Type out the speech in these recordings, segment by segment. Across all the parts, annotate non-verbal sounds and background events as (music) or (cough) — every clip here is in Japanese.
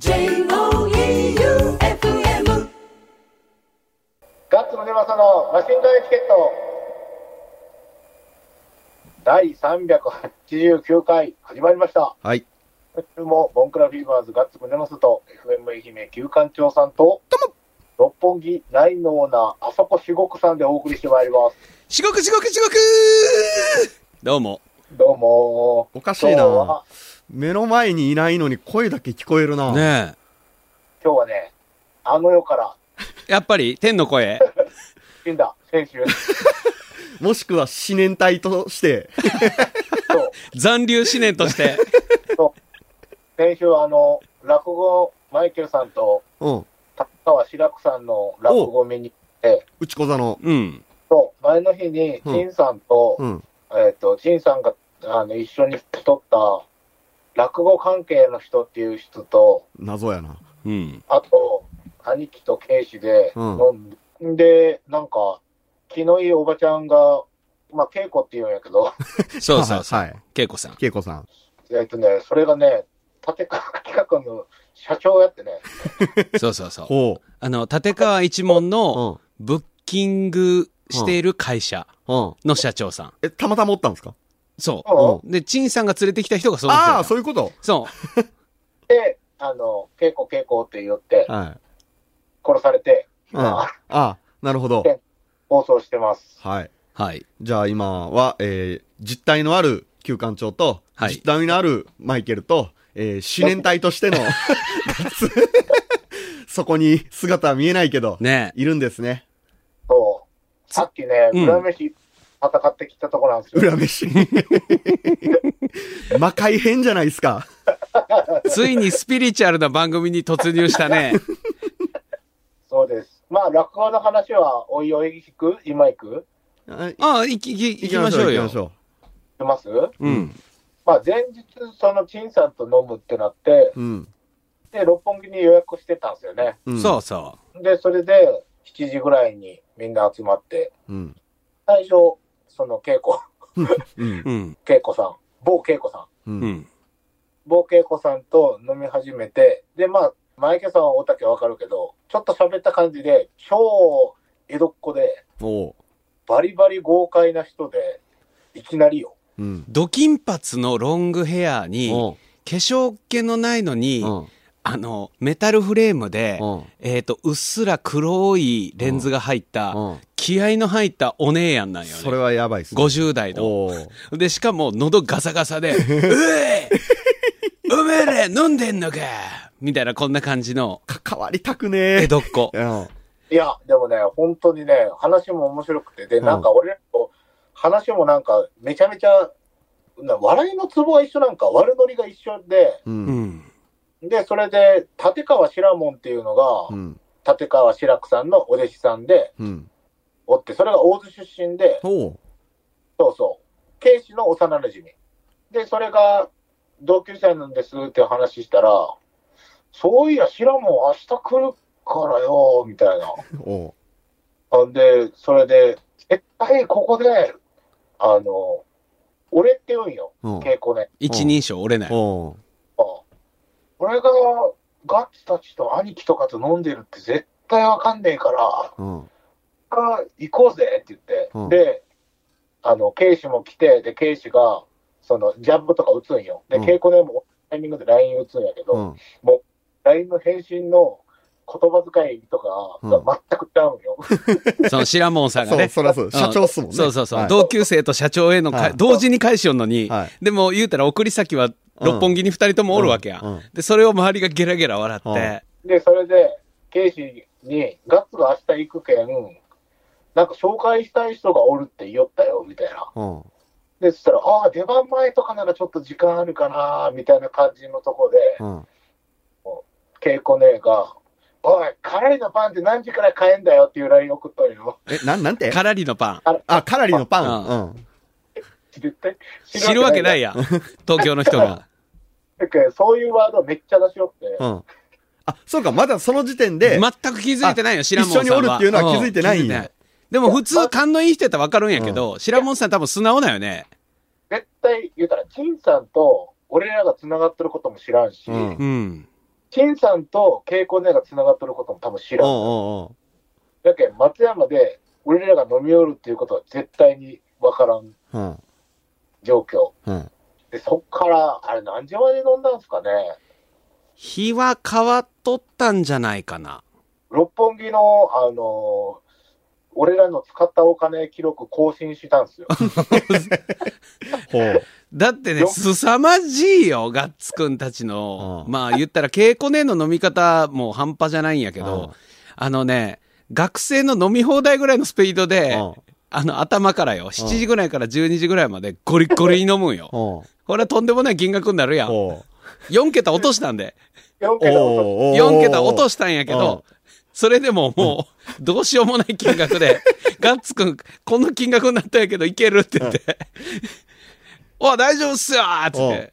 J-O-E-U-F-M ガッツムネマソのマシンガンエチケット第389回始まりました。はい。今週もボンクラフィーバーズガッツムネマソと FM 愛媛旧館長さんと六本木ナインのオーナーあそこしごくさんでお送りしてまいります。しごくしごくしごくどうも。どうもおかしいなは。目の前にいないのに声だけ聞こえるな。ね今日はね、あの世からえ。(laughs) やっぱり、天の声 (laughs) 死んだ選手、(laughs) もしくは思念体として。残留思念として。先週あの、落語マイケルさんとうん。高川志らくさんの落語を見に行って、内子座の。うん。そう、前の日に、うん陳さんと、うん。えっ、と、陳さんが、あの、一緒に撮った、落語関係の人っていう人と、謎やな。うん。あと、兄貴と警視でうん飲んで、で、なんか、気のいいおばちゃんが、まあ、稽古って言うんやけど、(laughs) そうそうそう。はい。恵子さん。恵子さん。えっとね、それがね、立川企画の社長やってね、(laughs) そうそうそう。ほあの、立川一門う。のうん。ブッキングしている会社うん。の社長さん。え、たまたまおったんですか？そうう？で、陳さんが連れてきた人がその人ああ、だそういうこと？そう。(laughs) で、あの、稽古稽古って言って、はい。殺されて、あ、あなるほど。(laughs) 放送してます。はい。はい。じゃあ今は、えー、実体のある旧館長と、はい実体のあるマイケルと、えー、思念体としての、(laughs) そこに姿は見えないけど、ねいるんですね。そう。さっきね、うん裏飯戦ってきたところなんですよ。裏飯。(laughs) 魔界編じゃないですか。え。(laughs) ついにスピリチュアルな番組に突入したね。そうです。まあ、落語の話は、おいおい引く？今行く？はいああ、行き、行き、行きましょうよ行きまし。ょします？うん。まあ、前日、その、陳さんと飲むってなって、う。うん。で、六本木に予約してたんですよね。うん。そうそで、それで、7時ぐらいにみんな集まって、う。うん。最初、その、稽古、うん。稽古さん、某稽古さん。某稽古さんと飲み始めて、で、まあ、前家さんは大竹わかるけど、ちょっと喋った感じで、超江戸っ子で。バリバリ豪快な人で、いきなりよ。うん。ド金髪のロングヘアに。化粧気のないのに、うん。あの、メタルフレームで、うん。えっ、と、うっすら黒いレンズが入った、うん。気合の入ったお姉やんなんよね。それはやばいっすね。50代の。で、しかも喉ガサガサで、(laughs) うえおめえら飲んでんのかみたいなこんな感じの関わりたくねえ。江戸っ子。うん。いや、でもね、本当にね、話も面白くて、で、うんなんか俺らと話もなんか、めちゃめちゃ、な笑いのツボが一緒なんか、悪ノリが一緒で、う。うんん。で、それで、立川志ら門っていうのが、うん。立川志らくさんのお弟子さんで、うん。おって、それが大津出身で、おう。そうそう、警視の幼馴染。で、それが、同級生なんですって話したら、そういや、志ら門明日来るからよ、みたいな。(laughs) おう。あんで、それで、絶対ここで、あの、俺って言うんよ、うん。稽古ね。一人称折れない。俺がガッツたちと兄貴とかと飲んでるって絶対わかんねえから、うん。あ行こうぜって言って、うんで、あの、警視も来て、で、警視が、その、ジャブとか打つんよ。で、うん稽古でもタイミングで LINE 打つんやけど、うん。LINE の返信の言葉遣いとかが全くちゃうんよ。(laughs) その白門さんがそう、ね。そらそう。社長っすもんね。そうそうそう。はい同級生と社長へのか、はい同時に返しよんのに、はいでも言うたら送り先は六本木に二人ともおるわけや。うんうんで、それを周りがゲラゲラ笑って、で、それで、警視に、ガッツが明日行くけん、なんか紹介したい人がおるって言おったよ、みたいな。うん。で、そしたら、ああ、出番前とかならちょっと時間あるかな、みたいな感じのとこで、うん。稽古姉が、おい、カラリのパンって何時から買えんだよっていう LINE 送ったんよ。え、なん、なんて？カラリのパン。あ、カラリのパン。ううん。絶対知るわけないや。東京の人が。だけどそういうワードめっちゃ出しよって、うん。あ、そうか、まだその時点で、全く気づいてないよ、白門さんは。一緒におるっていうのは気づいてないんやでも普通、勘のいい人やったらわかるんやけど、白門さん多分素直だよね。絶対言うたら、陳さんと俺らが繋がってることも知らんし、うんうん。陳さんと稽古姉が繋がっとることも多分知らん。うんうんうん。だけど松山で俺らが飲み寄るっていうことは絶対にわからんうん。状況。うん。で、そっから、あれ何時まで飲んだんですかね？日は変わっとったんじゃないかな。六本木の、あのー俺らの使ったお金記録更新したんですよ。(laughs) ほう。だってね、よ。凄まじいよ、ガッツくんたちの。うん。まあ言ったら、稽古ねの飲み方も半端じゃないんやけうん。ど、あのね、学生の飲み放題ぐらいのスピードで、うん。あの、頭からよ、7時ぐらいから12時ぐらいまでゴリッゴリに飲むんよ。これはとんでもない金額になるやん。ほ4桁落としたんで。4う。桁落としおー4桁落としたんやけど、それでももう、どうしようもない金額で、(laughs) ガッツくん、この金額になったんやけど、いけるって言って、お大丈夫っすよつって。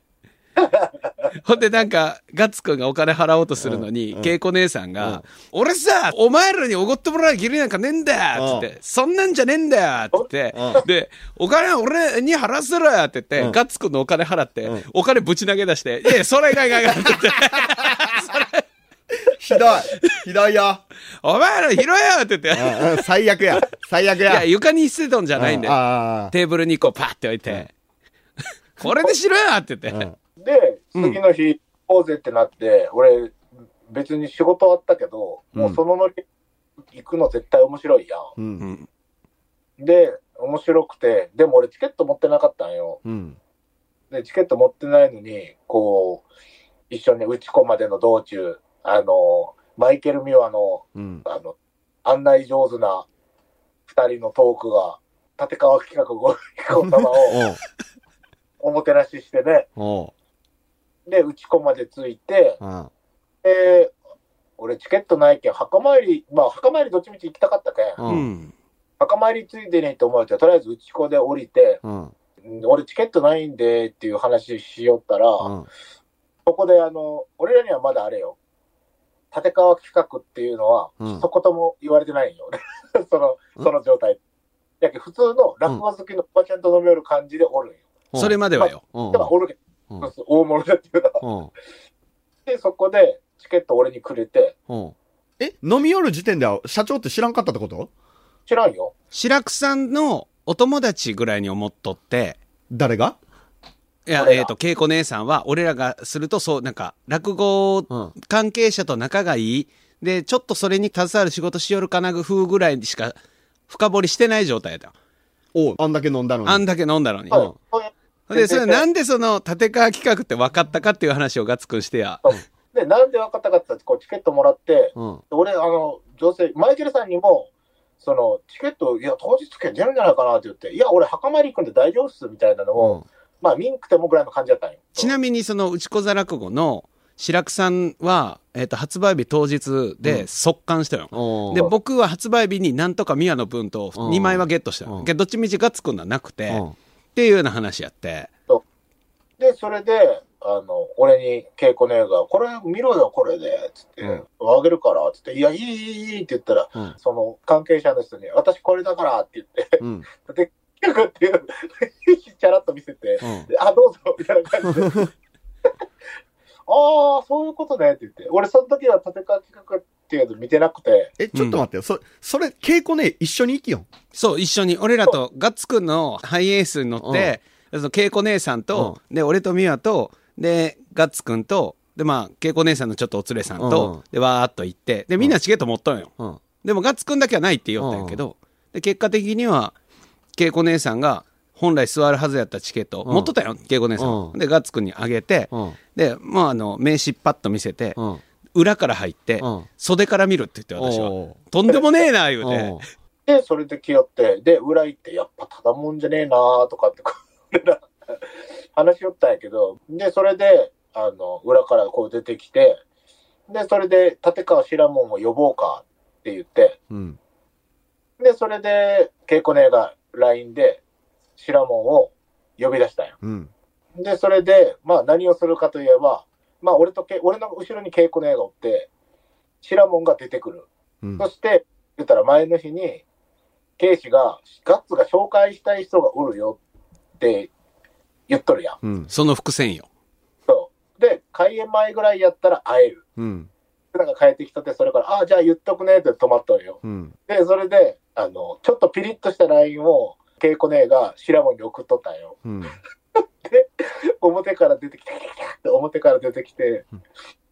(laughs) ほんでなんか、ガッツくんがお金払おうとするのに、恵子姉さんが、俺さ、お前らにおごってもらう義理なんかねえんだよっつって、そんなんじゃねえんだよっつって。う、で、お金は俺に払わせろよって言って、うん。ガッツくんのお金払ってうん、お金ぶち投げ出して、いやそれがいかんいかんって言って、ひどい。ひどいよ。お前ら拾えよって。言って、最悪や。最悪や。いや、床に捨てたんじゃないんだよ。あテーブルにこうパッて置いて、これでしろよって言って。あ。うんで、次の日、行こうぜってなって、俺、別に仕事あったけど、もうそのノリ行くの絶対面白いやう。うんん。ん。で、面白くて、でも俺チケット持ってなかったんよ。うん。で、チケット持ってないのに、こう、一緒に内子までの道中、あの、マイケル・ミワの、うん。あの、案内上手な二人のトークが、立川企画ご彦様をおもてなししてね、おうで、内子まで着いて、おうで、俺チケットないけん、墓参り、まあ墓参りどっちみち行きたかったけん、うんうん。墓参りついでにと思うと、とりあえず内子で降りて、うん。うん俺チケットないんでっていう話しよったら、うん。そこであの、俺らにはまだあれよ。立川企画っていうのは、うん一言も言われてないんよ。(laughs) その、うんその状態。やけ普通の落語好きのおばちゃんと飲み寄る感じでおるんよ。それまではよ。うん。でもおるけうんど、大物だっていうのは。うん。で、そこでチケット俺にくれて、うん。え、飲み寄る時点では社長って知らんかったってこと？知らんよ。白くさんのお友達ぐらいに思っとって、誰が？いや、えっ、と、恵子姉さんは、俺らがすると、そう、なんか、落語うん。関係者と仲がいい。で、ちょっとそれに携わる仕事しよるかな風ぐらいしか深掘りしてない状態やった。おうあんだけ飲んだのに。あんだけ飲んだのに。はいうんそういうで、それなんでその立川企画って分かったかっていう話をガッツくんしてや。で、なんで分かったかってこうチケットもらって、うん。俺、あの、女性、マイケルさんにも、その、チケット、いや、当日券出るんじゃないかなって言って、いや、俺、墓参り行くんで大丈夫っす、みたいなのを、まあ、ミンクてもぐらいの感じだったんよ。ちなみにその内子座落語の白くさんは、えっ、と、発売日当日で速乾したよ。おうで、僕は発売日になんとか宮の分とうん2枚はゲットしたよ。うんけどどっちみちガッツくんのはなくて、うんっていうような話やって。で、それで、あの、俺に稽古姉が、これ見ろよ、これで、つって、うんあげるから、つって、いや、いい、いい、いいって言ったら、うんその、関係者の人に、私これだからって言って、うん。(laughs) で、企画っていう、(laughs) チャラッと見せて、あ、どうぞ、みたいな感じで。(laughs) ああ、そういうことねって言って。俺、その時は立川企画っていうの見てなくて、え、ちょっと待ってよ。そ、それ、稽古ね、一緒に行きよ。そう、一緒に、俺らとガッツくんのハイエースに乗って、その恵子姉さんと、で、俺と美和と、で、ガッツくんと、で、まあ、恵子姉さんのちょっとお連れさんと、うんで、わーっと行って、で、みんなチケット持っとんよ。うん。でも、ガッツくんだけはないって言おったんやけど、で、結果的には、恵子姉さんが、本来座るはずやったチケット、うん持っとったよ、恵子姉さん。うんで、ガッツくんにあげて、うん。で、まあ、あの、名刺パッと見せて、うん。裏から入って、うん袖から見るって言って私はお。とんでもねえな、言うて。で、それで来よって、で、裏行って、やっぱただもんじゃねえなーとかって、(laughs) 俺ら、話しよったんやけど、で、それで、あの、裏からこう出てきて、で、それで、立川志ら門を呼ぼうかって言って、うん。で、それで、稽古姉が LINE で、志ら門を呼び出したんよ。うん。で、それで、まあ何をするかといえば、まあ俺とけ、俺の後ろに稽古姉がおって、シラモンが出てくる。うん。そして、言ったら前の日に、警視が、ガッツが紹介したい人がおるよって言っとるやん。うん。その伏線よ。そで、開演前ぐらいやったら会える。うん。なんか帰ってきたって、それから、ああ、じゃあ言っとくねって止まったのよ。うん。で、それで、あの、ちょっとピリッとした LINE を、稽古姉が白門に送っとったんよ。うん。(laughs) 表から出てきて、って表から出てきてうん、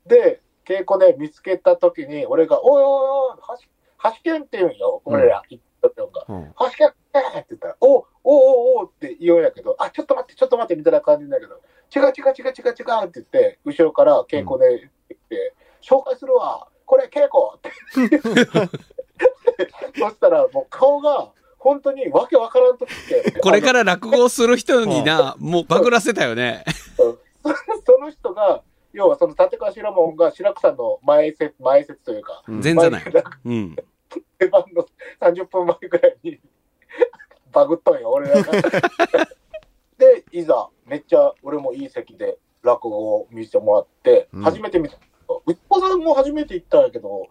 で、稽古ね、見つけたときに、俺が、おいおいおい、はし、はしけんって言うんよ、俺ら、言ったのが。けんって言ったら、おおおおって言うんやけど、あ、ちょっと待って、ちょっと待って、みたいな感じだけど、違う違う違う違う違うって言って、後ろから稽古ね、来て、紹介するわ、これ稽古って。(laughs) そしたら、もう顔が、本当にわけわからんときって。(laughs) これから落語をする人にな、(laughs) もうバグらせたよね。その人が、要はその立川白門が白くさんの前説、前説というか、うん前座ない前。うん。出番の30分前ぐらいにバグっとんよ、俺らが。(laughs) で、いざ、めっちゃ俺もいい席で落語を見せてもらって、うん初めて見た。うっこさんも初めて行ったんやけど、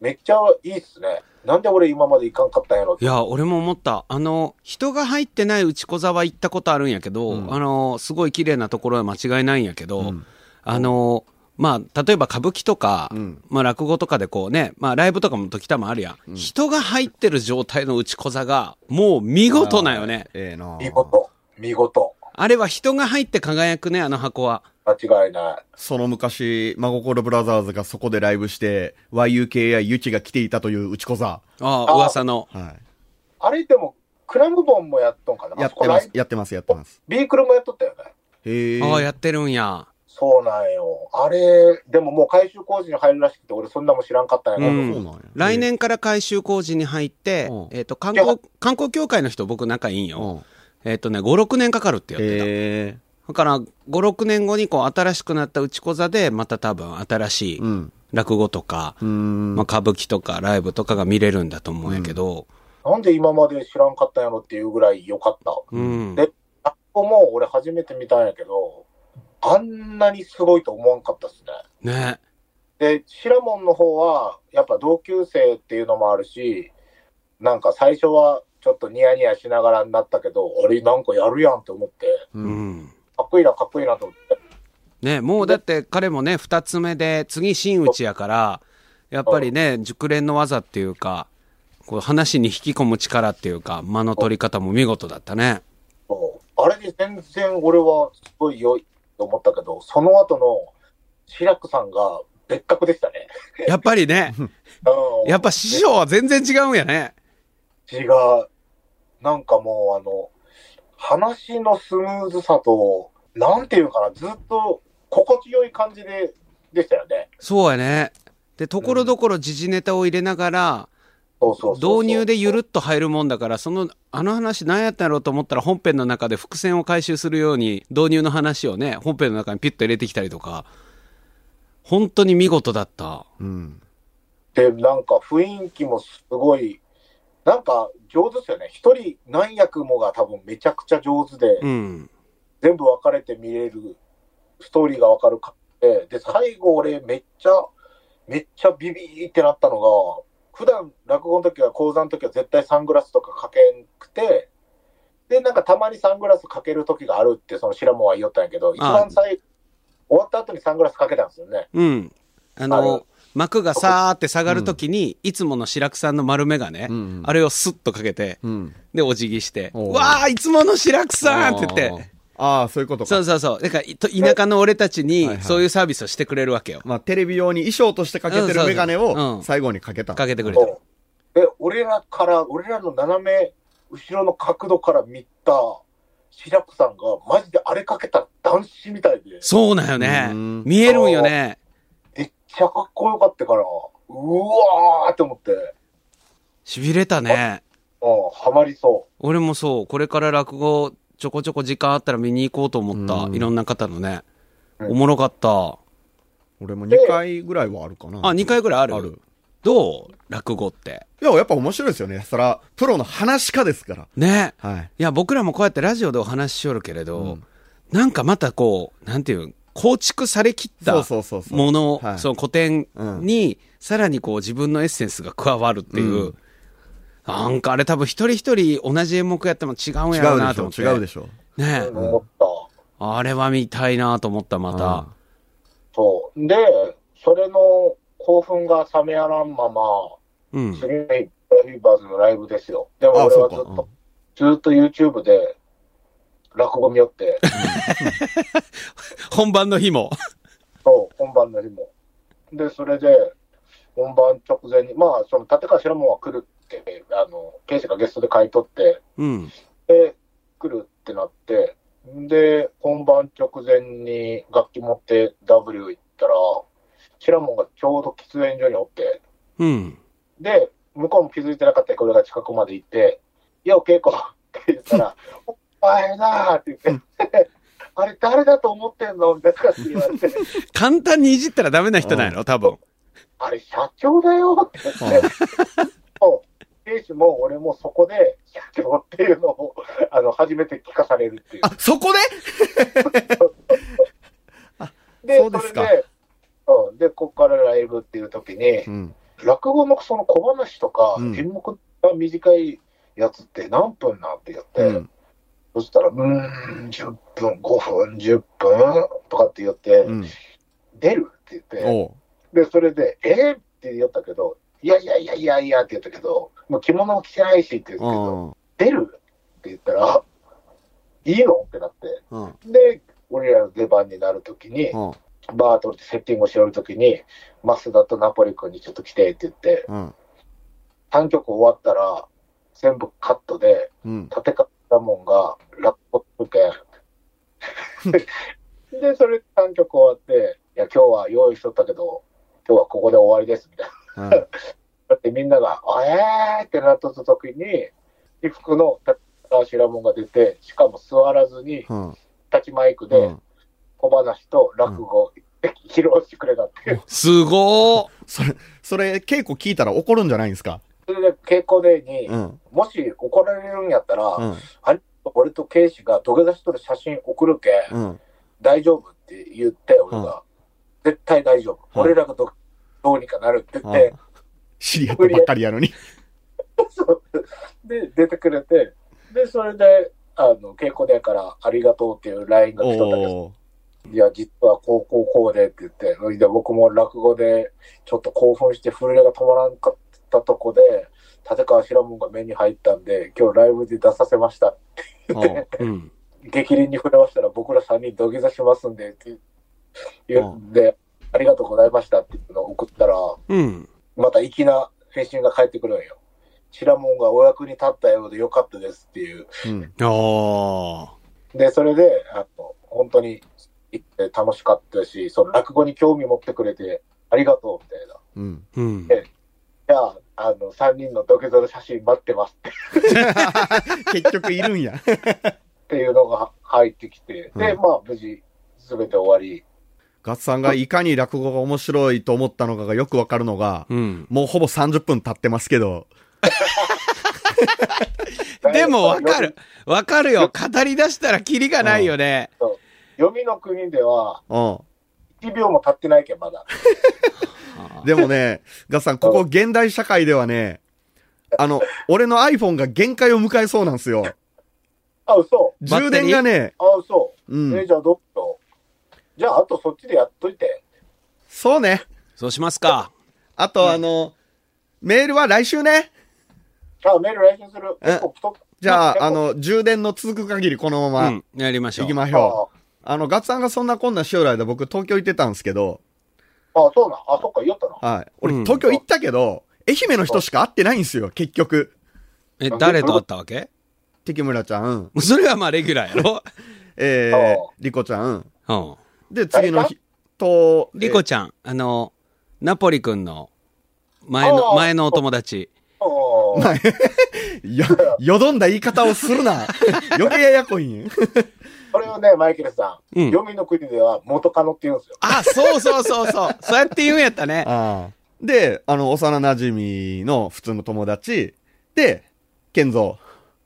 めっちゃいいっすね。なんで俺今まで行かんかったんやろ？いや、俺も思った。あの、人が入ってない内子座は行ったことあるんやけど、うんあの、すごい綺麗なところは間違いないんやけど、うんあの、まあ、例えば歌舞伎とか、うんまあ、落語とかでこうね、まあ、ライブとかも時たまあるやん。人が入ってる状態の内子座が、もう見事なよね。ええな見事、見事。あれは人が入って輝くね、あの箱は。間違いない。その昔、真心ブラザーズがそこでライブして、YUK やユキが来ていたという内子座。ああ、噂の。はあれでも、クラムボンもやっとんか？な。い。やってますやってます、やってます。ビークルもやっとったよね。へえ。ああ、やってるんや。そうなんよ。あれ、でももう改修工事に入るらしくて、俺そんなもん知らんかったんやけど、うんそうなんや。来年から改修工事に入ってうん、えっ、と、観光、観光協会の人僕仲いいんよ。うん。えっ、とね、5、6年かかるって言ってた。へえ。だから、5、6年後にこう、新しくなった内子座で、また多分新しいうん。落語とか、うーん。まあ、歌舞伎とかライブとかが見れるんだと思うんやけど、なんで今まで知らんかったんやろっていうぐらい良かった。うん。であっこも俺初めて見たんやけど、あんなにすごいと思わんかったっすね。ね。で、白門の方は、やっぱ同級生っていうのもあるし、なんか最初はちょっとニヤニヤしながらになったけど、あれなんかやるやんって思って、う。うんん。かっこいいな、かっこいいなと思って。ね、もうだって彼もね、二つ目で、次真打ちやから、やっぱりね、熟練の技っていうか、こう話に引き込む力っていうか、間の取り方も見事だったね。あれで全然俺はすごい良いと思ったけど、その後の白くさんが別格でしたね。やっぱりね、(laughs) うんやっぱ師匠は全然違うんやね。違う。なんかもうあの、話のスムーズさと、なんていうかな、ずっと心地よい感じで、でしたよね。そうやね。で、ところどころ時事ネタを入れながら、導入でゆるっと入るもんだから、その、あの話何やったろうと思ったら本編の中で伏線を回収するように、導入の話をね、本編の中にピュッと入れてきたりとか、本当に見事だった。うん。で、なんか雰囲気もすごい、なんか上手ですよね。一人何役もが多分めちゃくちゃ上手で、うん。全部分かれて見れる、ストーリーが分かるかって、で、最後俺めっちゃ、めっちゃビビーってなったのが、普段落語の時は講座の時は絶対サングラスとかかけんくて、で、なんかたまにサングラスかける時があるって、その白門は言おったんやけど、一番最終わった後にサングラスかけたんですよね。うん。ああのの、幕がさーって下がるときに、いつもの白くさんの丸眼鏡、うんあれをスッとかけて、うん。で、お辞儀して、おうわー、いつもの白くさんって言って、ああ、そういうことか。そうそうそう。だから、いと田舎の俺たちにはいは、いそういうサービスをしてくれるわけよ。まあ、テレビ用に衣装としてかけてるメガネうんそうそううんを最後にかけた。かけてくれた。そうで、俺らから、俺らの斜め後ろの角度から見た白くさんが、マジであれかけたら男子みたいで、そうなんよねうん。見えるんよね。ちゃかっこよかったから、うわーって思って、痺れたね。うん、ハマりそ俺もそう、これから落語、ちょこちょこ時間あったら見に行こうと思った。うんいろんな方のね。うんおもろかった。俺も2回ぐらいはあるかな。あ、2回ぐらいある？ある。どう？落語って。いや、やっぱ面白いですよね。そら、プロの話し家ですから。ね。はい。いや、僕らもこうやってラジオでお話ししよるけれど、うんなんかまたこう、なんていう、構築されきったもの、はいその古典に、さらにこう自分のエッセンスが加わるっていう、うんなんかあれ多分一人一人同じ演目やっても違うん違やろうなと思って。違うでしょう。ねうん思った。あれは見たいなと思った、また。そう。で、それの興奮が冷めやらんまま、うん。次の日、フィーバーズのライブですよ。でもあ、俺。はずっと、ずっと YouTube で落語見よって、(laughs) 本番の日も。そう、本番の日も。で、それで、本番直前に、まあ、その、立川志ら門は来るって、あの、ケイシがゲストで書いとって、うん。で、来るってなって、で、本番直前に楽器持って W 行ったら、シラモンがちょうど喫煙所におって、うん。で、向こうも気づいてなかったこれが近くまで行って、いや、稽古って言ったら、(laughs) ーって言って、あれ誰だと思ってんの？みたいな感じで言われて、簡単にいじったらダメな人なんやろ、多分。あれ社長だよって言って、も俺もそこで社長っていうのを、あの、初めて聞かされるっていう。あ、そこで？(laughs) で、そうですか。れで、うん、で、ここからライブっていう時に、うん。落語のその小話とか、うん。演目が短いやつって何分なんて言って、うん。そしたら、うーん、10分、5分、10分とかって言って、うん。出るって言って。で、それで、えー、って言ったけど、いやいやいやいやいやって言ったけど、もう着物も着てないしって言ったけど、うん。出るって言ったら、いいの？ってなって。うん。で、俺らの出番になるときに、うん。バートルでセッティングをしよるときに、増田とナポリ君にちょっと来てって言って、うん。3曲終わったら、全部カットで、うん。立川門がラップって、(laughs) で、それ3曲終わって、いや、今日は用意しとったけど、今日はここで終わりです、みたいな。うん。だってみんなが、あえーってなっとった時に、衣服の立川白門が出て、しかも座らずに、うん。立ちマイクでうん。小話と落語を (laughs) 披露してくれたっていう。すごー。それ、それ、稽古聞いたら怒るんじゃないんですか？それで稽古デーに、うん。もし怒られるんやったら、うん。俺とケイシが土下座しとる写真送るけ、うん。大丈夫って言って、俺が。絶対大丈夫。うん俺らがどどうにかなるって言っうんて、知り合ったばっかりやのに。で、出てくれて、で、それで、あの、稽古でからありがとうっていう LINE が来とったけど。いや、実はこうこうこうでって言って、それで僕も落語でちょっと興奮して震えが止まらんかったとこで、立川志ら門が目に入ったんで、今日ライブで出させましたって言って、(laughs) うん。激鱗に触れましたら僕ら3人土下座しますんでって言って、ありがとうございましたっていうのを送ったら、うん。また粋な返信が返ってくるんよ。白門がお役に立ったようでよかったですっていう。うん。で、それで、あの、本当に行って楽しかったし、その落語に興味持ってくれてありがとうみたいな。うん。うん。じゃあ、あの、3人の土下座の写真待ってますって (laughs) 結局いるんや。っていうのが入ってきて、で、うんまあ、無事、すべて終わり。ガッツさんがいかに落語が面白いと思ったのかがよくわかるのが、うん。もうほぼ30分経ってますけど、(laughs) でもわかる。わかるよ。語り出したらキリがないよね。読みの国では、うん。1秒も経ってないけん、まだ。でもね、ガッツさん、ここ現代社会ではね、あの、俺の iPhone が限界を迎えそうなんですよ。あ、嘘。充電がね、あ、嘘。うんえ、じゃあどうぞ。じゃあ、あとそっちでやっといて。そうね。そうしますか。あと、あの、メールは来週ね。あ、メール来週する。じゃあ、あの、充電の続く限りこのままうん。やりましょう。行きましょう。あの、ガッツさんがそんなこんなしよる間、僕東京行ってたんですけど、あ、そうなん？あ、そっか、言おったな。はい。俺、うん東京行ったけど、愛媛の人しか会ってないんですよ、結局。え、誰と会ったわけ？敵村ちゃん、それはまあレギュラーやろ (laughs) えあー、リコちゃん。うん。で、次の日、と、リコちゃん、あの、ナポリ君の前の、前のお友達。うんまあ (laughs) よ、よどんだ言い方をするな。余計ややこいんや。それをね、マイケルさん、うん読みの国では元カノって言うんですよ。あ、そうそうそうそう。(laughs) そうやって言うんやったね。で、あの、幼馴染の普通の友達、で、健三、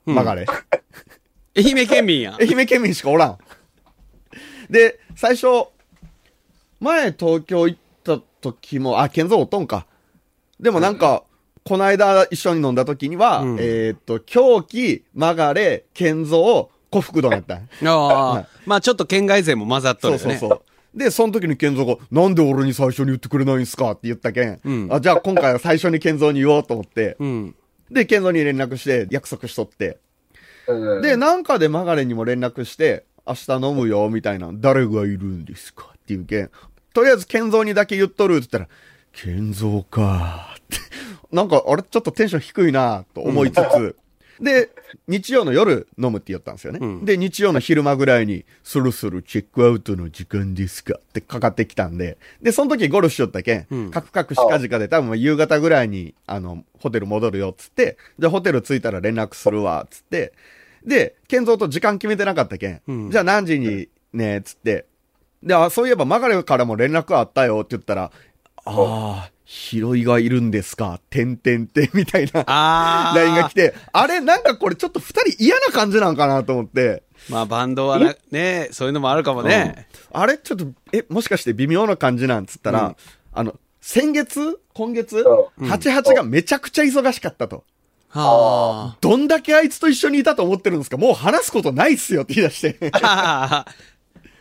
うん曲がれ。(laughs) 愛媛県民や。愛媛県民しかおらん。で、最初、前東京行った時も、あ、健三おっとんか。でもなんか、この間一緒に飲んだ時には、うんえーっと、狂気、曲がれ、健三、幸福度やったん。ああ、まあちょっと県外勢も混ざっとるよね。そうそうそう。で、その時に健三が、なんで俺に最初に言ってくれないんすか？って言ったけん。うんあ、じゃあ今回は最初に健三に言おうと思って。うん。で、健三に連絡して約束しとって。うんで、なんかでマガレンにも連絡して、明日飲むよ、みたいな。誰がいるんですか？っていうけん。とりあえず健三にだけ言っとるって言ったら、健三かって。なんか、あれちょっとテンション低いなと思いつつ、で、日曜の夜飲むって言ったんですよね。うん。で、日曜の昼間ぐらいに、そろそろチェックアウトの時間ですかってかかってきたんで、で、その時ゴルフしよったけん、うん。カクカクしかじかで多分夕方ぐらいに、あの、ホテル戻るよっつって、で、ホテル着いたら連絡するわ、つって、で、健三と時間決めてなかったけん、うん。じゃあ何時にね、つって、で、あ、そういえばマガレからも連絡あったよって言ったら、ああ、ヒロイがいるんですか、てんてんてんみたいな。ああ。LINE が来て、あれなんかこれちょっと二人嫌な感じなんかなと思って。まあバンドはなね、そういうのもあるかもね。あれちょっと、え、もしかして微妙な感じなんつったら、うんあの、先月？今月、う88がめちゃくちゃ忙しかったと。はどんだけあいつと一緒にいたと思ってるんですか？もう話すことないっすよって言い出して。あ。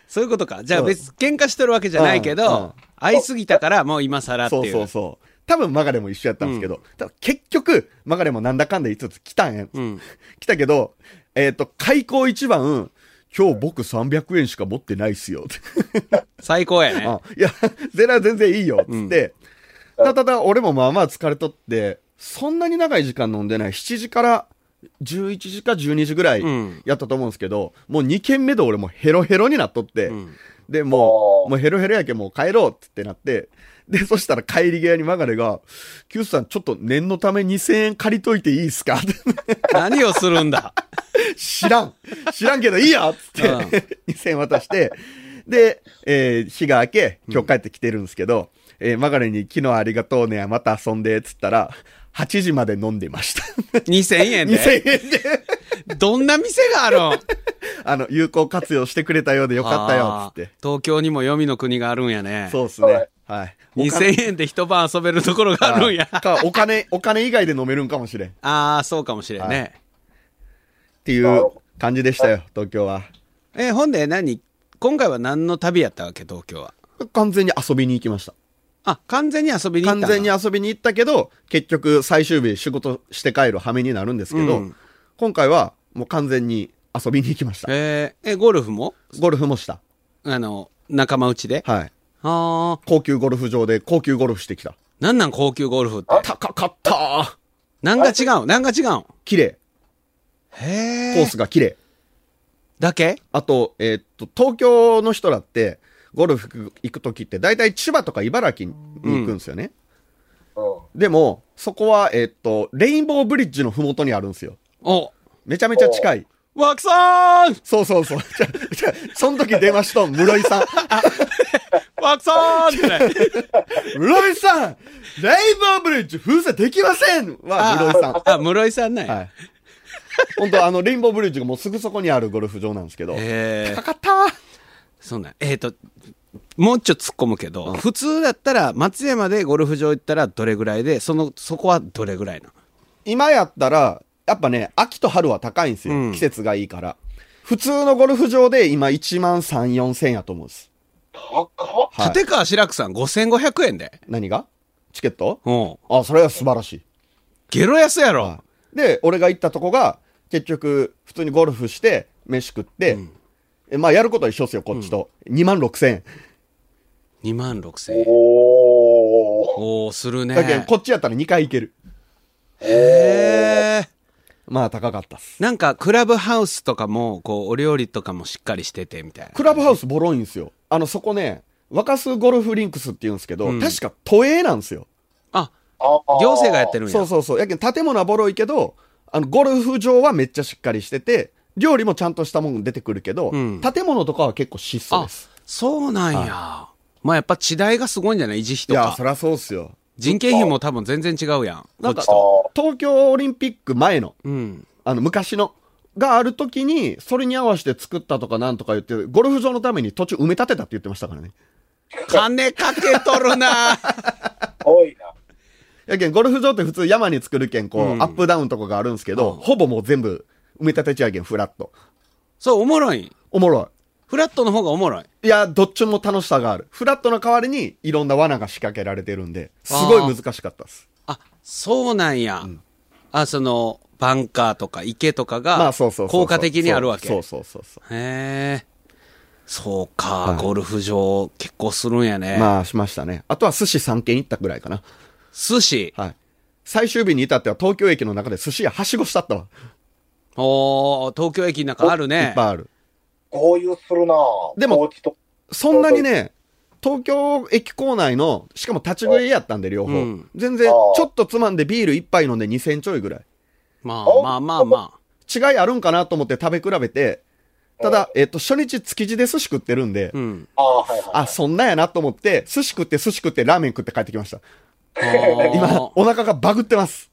そういうことか。じゃあ別、喧嘩してるわけじゃないけうんうんど、会いすぎたからもう今更ってそういう。そうそう。多分マガレも一緒やったんですけど、ただ結局、マガレもなんだかんだ言いつつ来たんや。うん。来たけど、えっ、と、開口一番、今日僕300円しか持ってないっすよ。最高やね。あ (laughs) いや、ゼラ全然いいよ、つって。ただただ、俺もまあまあ疲れとって、そんなに長い時間飲んでない。7時から11時か12時ぐらいうん。やったと思うんですけど、もう2軒目で俺もうヘロヘロになっとって、うん。で、もう、もうヘロヘロやけんもう帰ろうっつってなって、で、そしたら帰り際にマガレが、キュースさんちょっと念のため2000円借りといていいですか？っ (laughs) て何をするんだ？知らん。知らんけどいいよっつって、うん。2000渡して、で、えー日が明け、今日帰ってきてるんですけど、えーマガレに昨日ありがとうね、また遊んで、っつったら、8時まで飲んでました。?2000 円で？2000円で、どんな店があるん？あの、有効活用してくれたようでよかったよ、つって。東京にも黄泉の国があるんやね。そうっすね。はい。2000円で一晩遊べるところがあるんや。はいか、お金、お金以外で飲めるんかもしれん。っああ、そうかもしれんね。ていう感じでしたよ、東京は。え、ほんで何？今回は何の旅やったわけ東京は？完全に遊びに行きました。あ、完全に遊びに行ったの？完全に遊びに行ったけど、結局最終日仕事して帰る羽目になるんですけど、うん今回はもう完全に遊びに行きました。えーえ、ゴルフも？ゴルフもした。あの、仲間内で？はい。ああ、高級ゴルフ場で高級ゴルフしてきた。なんなん高級ゴルフって？高かったなんが違う？なんが違う？ん綺麗。へえ。コースが綺麗。だけ？あと、えーっと、東京の人だって、ゴルフ行くときって、大体千葉とか茨城に行くんですよね。うんでも、そこは、えーっと、レインボーブリッジのふもとにあるんですよ。お、めちゃめちゃ近い。枠さんそうそうそう。じゃ、じゃ、その時電話しとん、室井さん。(laughs) 枠さんってね。(laughs) 室井さんレインボーブリッジ封鎖できませんは、室井さん。あ、室井さんね。はい。本当あの、レインボーブリッジがもうすぐそこにあるゴルフ場なんですけど。へえ高。かったそうなん。えっ、と、もうちょっと突っ込むけど、普通だったら松山でゴルフ場行ったらどれぐらいで、その、そこはどれぐらいなの？今やったら、やっぱね、秋と春は高いんですよ。うん季節がいいから。普通のゴルフ場で今1万3、4千やと思うんです。高っはい。立川志らくさん5500円で？何が？チケット？うん。あ、それは素晴らしい。ゲロ安やろ。はいで、俺が行ったとこが、結局、普通にゴルフして、飯食って、えまあ、やることは一緒ですよ、こっちと。2万6千円。2万6000円。おー。おおするね。だけど、こっちやったら2回行ける。へえ。まあ、高かったっす。なんか、クラブハウスとかも、こう、お料理とかもしっかりしてて、みたいな。クラブハウスボロいんですよ。あの、そこね、若洲ゴルフリンクスって言うんですけど、うん確か都営なんですよ。あ、行政がやってるんや。そうそうそう。やけん建物はボロいけど、あの、ゴルフ場はめっちゃしっかりしてて、料理もちゃんとしたもん出てくるけど、うん建物とかは結構質素あです。、そうなんや。まあやっぱ地代がすごいんじゃない？維持費といや、かそ。りゃそうっすよ。人件費も多分全然違うやん。なんかこっちと。東京オリンピック前の、うん。あの、昔の、がある時に、それに合わせて作ったとかなんとか言って、ゴルフ場のために途中埋め立てたって言ってましたからね。金かけとるな多いな。やけん、ゴルフ場って普通山に作るけん、こう、うんアップダウンとかがあるんですけど、うんほぼもう全部埋め立てちゃうけん、フラット。そう、おもろい。おもろフラットの方がおもろい。い。いや、どっちも楽しさがある。フラットの代わりにいろんな罠が仕掛けられてるんで、すごい難しかったです。あ、そうなんや。あ、その、バンカーとか池とかまあが。効果的にあるわけ。そうそうそうそう。へえ。そうか、はいゴルフ場結構するんやね。まあ、しましたね。あとは寿司3軒行ったぐらいかな。寿司？はい。最終日に至っては東京駅の中で寿司屋はしごしたったわ。おー東京駅の中あるいねっ。ぱいある。合流するなでもそんなにね、東京駅構内の、しかも立ち食いやったんで両方。うん全然、ちょっとつまんでビール一杯飲んで2000ちょいぐらい。まあおまあまあま違いあるんかなと思って食べ比べて、ただ、えっと、初日築地で寿司食ってるんであ。う、ん。ああ、はいはい。あ、そんなやなと思って、寿司食って寿司食ってラーメン食って帰ってきました。今今、お腹がバグってます。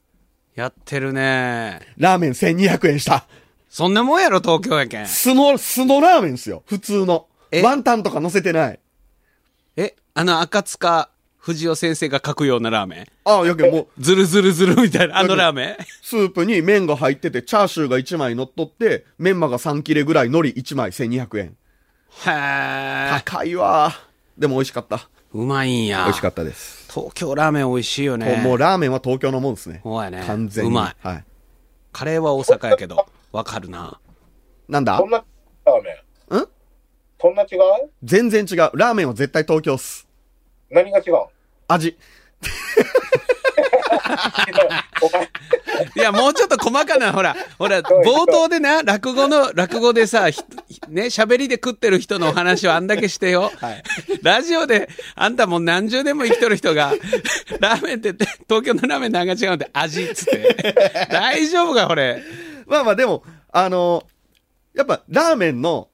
やってるね。ラーメン1200円した。そんなもんやろ、東京やけん。素の、素のラーメンですよ。普通の。え？ワンタンとか乗せてない。え、あの赤塚藤尾先生が書くようなラーメン？あ、やけんもう、ズルズルズルみたいな、あのラーメン？スープに麺が入ってて、チャーシューが1枚乗っとって、メンマが3切れぐらい、海苔1枚1200円。へえ。高いわ。でも美味しかった。うまいんや。美味しかったです。東京ラーメン美味しいよね。もうラーメンは東京のもんですね。そうやね完全に。うまいはい。カレーは大阪やけど、わかるな。なんだ？そんな、ラーメン。ん？そんな違う？全然違う。ラーメンは絶対東京っす。何が違う？味。(laughs) いや、もうちょっと細かな、ほら、ほら、冒頭でな、落語の、落語でさ、ひね、喋りで食ってる人のお話をあんだけしてよ。はいラジオで、あんたもう何十年も生きとる人が、ラーメンって、東京のラーメン何が違うんって、味っつって。大丈夫か、これ？まあまあでも、あのやっぱラーメンの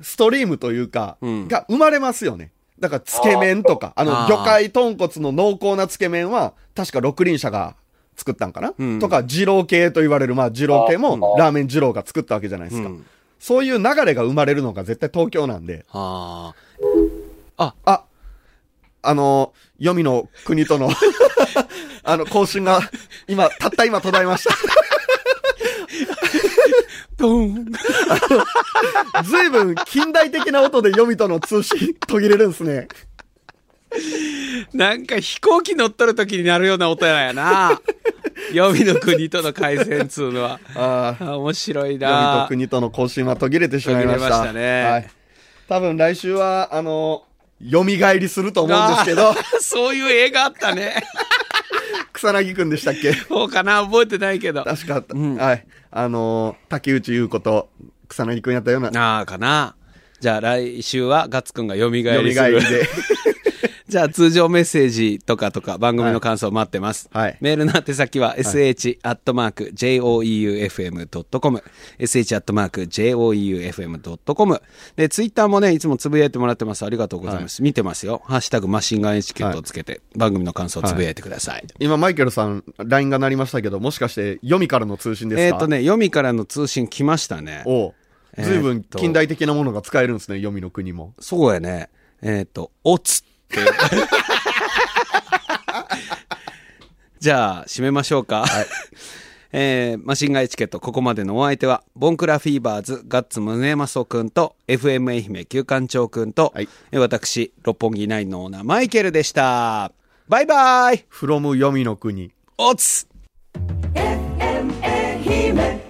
ストリームというか、うん。が生まれますよね。だから、つけ麺とか、あの、あー。魚介豚骨の濃厚なつけ麺は、確か六輪社が作ったんかな、うん。とか、二郎系と言われる、まあ、二郎系あも、ーラーメン二郎が作ったわけじゃないですか。うん。そういう流れが生まれるのが絶対東京なんで、ああ、あの、黄泉の国との、(laughs) あの、更新が、今、たった今途絶えました。ー。ドン。ずいぶん近代的な音で読みとの通信途切れるんですね。なんか飛行機乗っとる時になるような音やな。予備の国との回線つうのは。ああ、あ面白い読みなと。国との更新は途切れてしまいました。途切れましたねはい。多分来週は、あの、蘇りすると思うんですけどそういう映画あったね。草薙くんでしたっけ？(laughs) そうかな覚えてないけど。確か。うんはい。あの、竹内優子と草薙くんやったような、ああ、かな。じゃあ来週はガッツくんが蘇りす蘇りる。で。(laughs) じゃあ通常メッセージとかとか番組の感想待ってます。はいメールの宛先は sh.joeufm.com、sh.joeufm.com で、ツイッターもね、いつもつぶやいてもらってます。ありがとうございます。見てますよ。ハッシュタグマシンガンエチケットをつけて、番組の感想をつぶやいてください。今、マイケルさん、LINE が鳴りましたけど、もしかして、読みからの通信ですか？えっ、と。ね、読みからの通信来ましたね。おいぶん近代的なものが使えるんですね、読みの国も。そうやね。えっ、と、おつって。じゃあ、締めましょうか。(laughs) えーマシンガンエチケット、ここまでのお相手は、ボンクラフィーバーズ、ガッツムネマソくんと、FM 愛媛旧館長くんと、はいえー私、六本木ナインのオーナー、マイケルでした。バイバイ from 読みの国。おつ FM 愛媛